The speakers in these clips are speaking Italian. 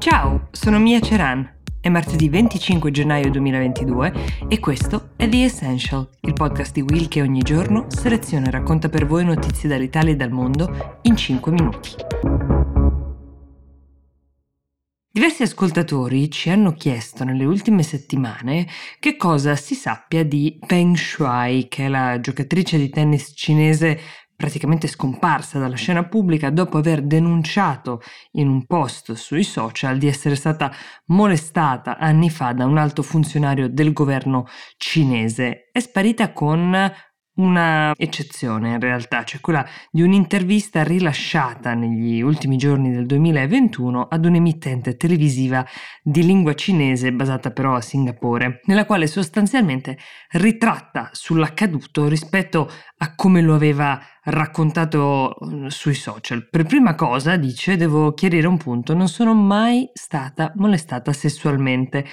Ciao, sono Mia Ceran. È martedì 25 gennaio 2022 e questo è The Essential, il podcast di Will che ogni giorno seleziona e racconta per voi notizie dall'Italia e dal mondo in 5 minuti. Diversi ascoltatori ci hanno chiesto nelle ultime settimane che cosa si sappia di Peng Shuai, che è la giocatrice di tennis cinese praticamente scomparsa dalla scena pubblica dopo aver denunciato in un post sui social di essere stata molestata anni fa da un alto funzionario del governo cinese. È sparita con una eccezione in realtà, cioè quella di un'intervista rilasciata negli ultimi giorni del 2021 ad un'emittente televisiva di lingua cinese basata però a Singapore, nella quale sostanzialmente ritratta sull'accaduto rispetto a come lo aveva raccontato mm, sui social. Per prima cosa dice devo chiarire un punto, non sono mai stata molestata sessualmente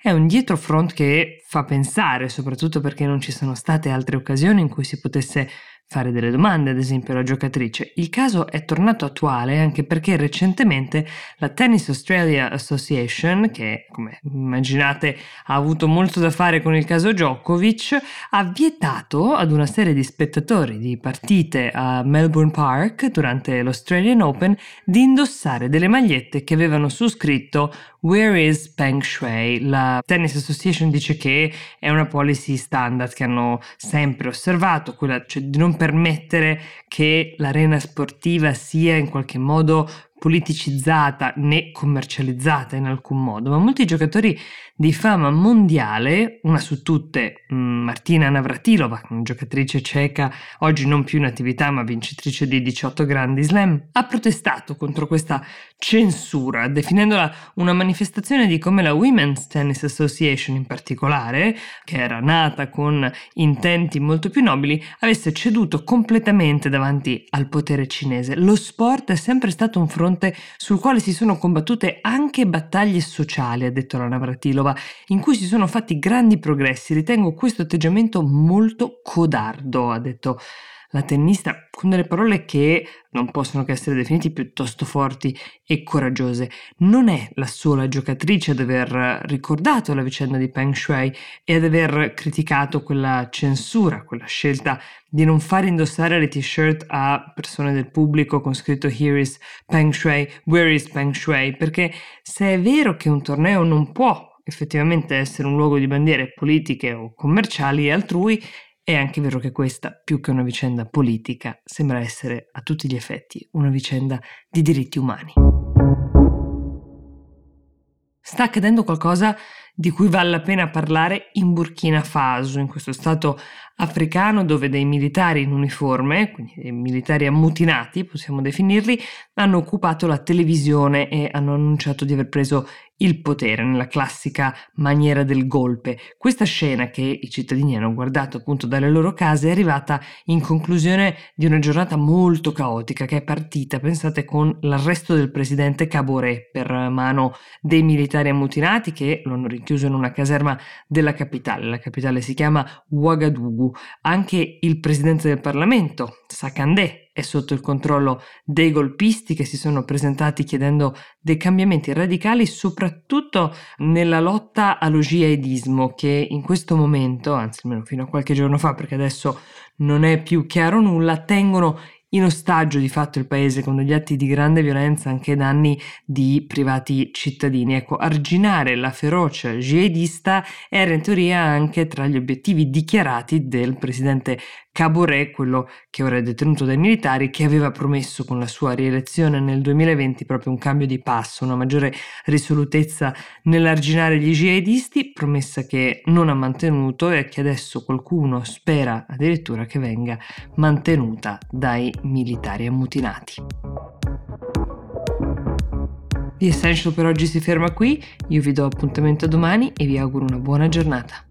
è un dietrofront che fa pensare, soprattutto perché non ci sono state altre occasioni in cui si potesse fare delle domande, ad esempio alla giocatrice. Il caso è tornato attuale anche perché recentemente la Tennis Australia Association, che come immaginate ha avuto molto da fare con il caso Djokovic, ha vietato ad una serie di spettatori di partite a Melbourne Park durante l'Australian Open di indossare delle magliette che avevano su scritto Where is Peng Shui? La Tennis Association dice che è una policy standard che hanno sempre osservato, quella cioè di non permettere che l'arena sportiva sia in qualche modo politicizzata né commercializzata in alcun modo, ma molti giocatori di fama mondiale, una su tutte mm, Martina Navratilova, giocatrice ceca, oggi non più in attività ma vincitrice di 18 grandi slam, ha protestato contro questa censura, definendola una manifestazione di come la Women's Tennis Association in particolare, che era nata con intenti molto più nobili, avesse ceduto completamente davanti al potere cinese. Lo sport è sempre stato un fronte sul quale si sono combattute anche battaglie sociali, ha detto la Navratilova, in cui si sono fatti grandi progressi. Ritengo questo atteggiamento molto codardo, ha detto la tennista con delle parole che non possono che essere definite piuttosto forti e coraggiose. Non è la sola giocatrice ad aver ricordato la vicenda di Peng Shui e ad aver criticato quella censura, quella scelta di non fare indossare le t-shirt a persone del pubblico con scritto Here is Peng Shui, Where is Peng Shui, perché se è vero che un torneo non può effettivamente essere un luogo di bandiere politiche o commerciali altrui, è anche vero che questa, più che una vicenda politica, sembra essere a tutti gli effetti una vicenda di diritti umani. Sta accadendo qualcosa di cui vale la pena parlare in Burkina Faso, in questo stato africano dove dei militari in uniforme, quindi dei militari ammutinati, possiamo definirli, hanno occupato la televisione e hanno annunciato di aver preso il potere nella classica maniera del golpe. Questa scena che i cittadini hanno guardato appunto dalle loro case è arrivata in conclusione di una giornata molto caotica che è partita, pensate, con l'arresto del presidente Cabore per mano dei militari ammutinati che lo hanno in una caserma della capitale. La capitale si chiama Ouagadougou anche il presidente del Parlamento, Sakandé, è sotto il controllo dei golpisti che si sono presentati chiedendo dei cambiamenti radicali, soprattutto nella lotta allo jihadismo, che in questo momento, anzi almeno fino a qualche giorno fa, perché adesso non è più chiaro nulla, tengono in ostaggio di fatto il paese con degli atti di grande violenza anche danni di privati cittadini. Ecco, arginare la ferocia jihadista era in teoria anche tra gli obiettivi dichiarati del presidente Caboret, quello che ora è detenuto dai militari, che aveva promesso con la sua rielezione nel 2020 proprio un cambio di passo, una maggiore risolutezza nell'arginare gli jihadisti, promessa che non ha mantenuto e che adesso qualcuno spera addirittura che venga mantenuta dai militari ammutinati. The Essential per oggi si ferma qui, io vi do appuntamento domani e vi auguro una buona giornata.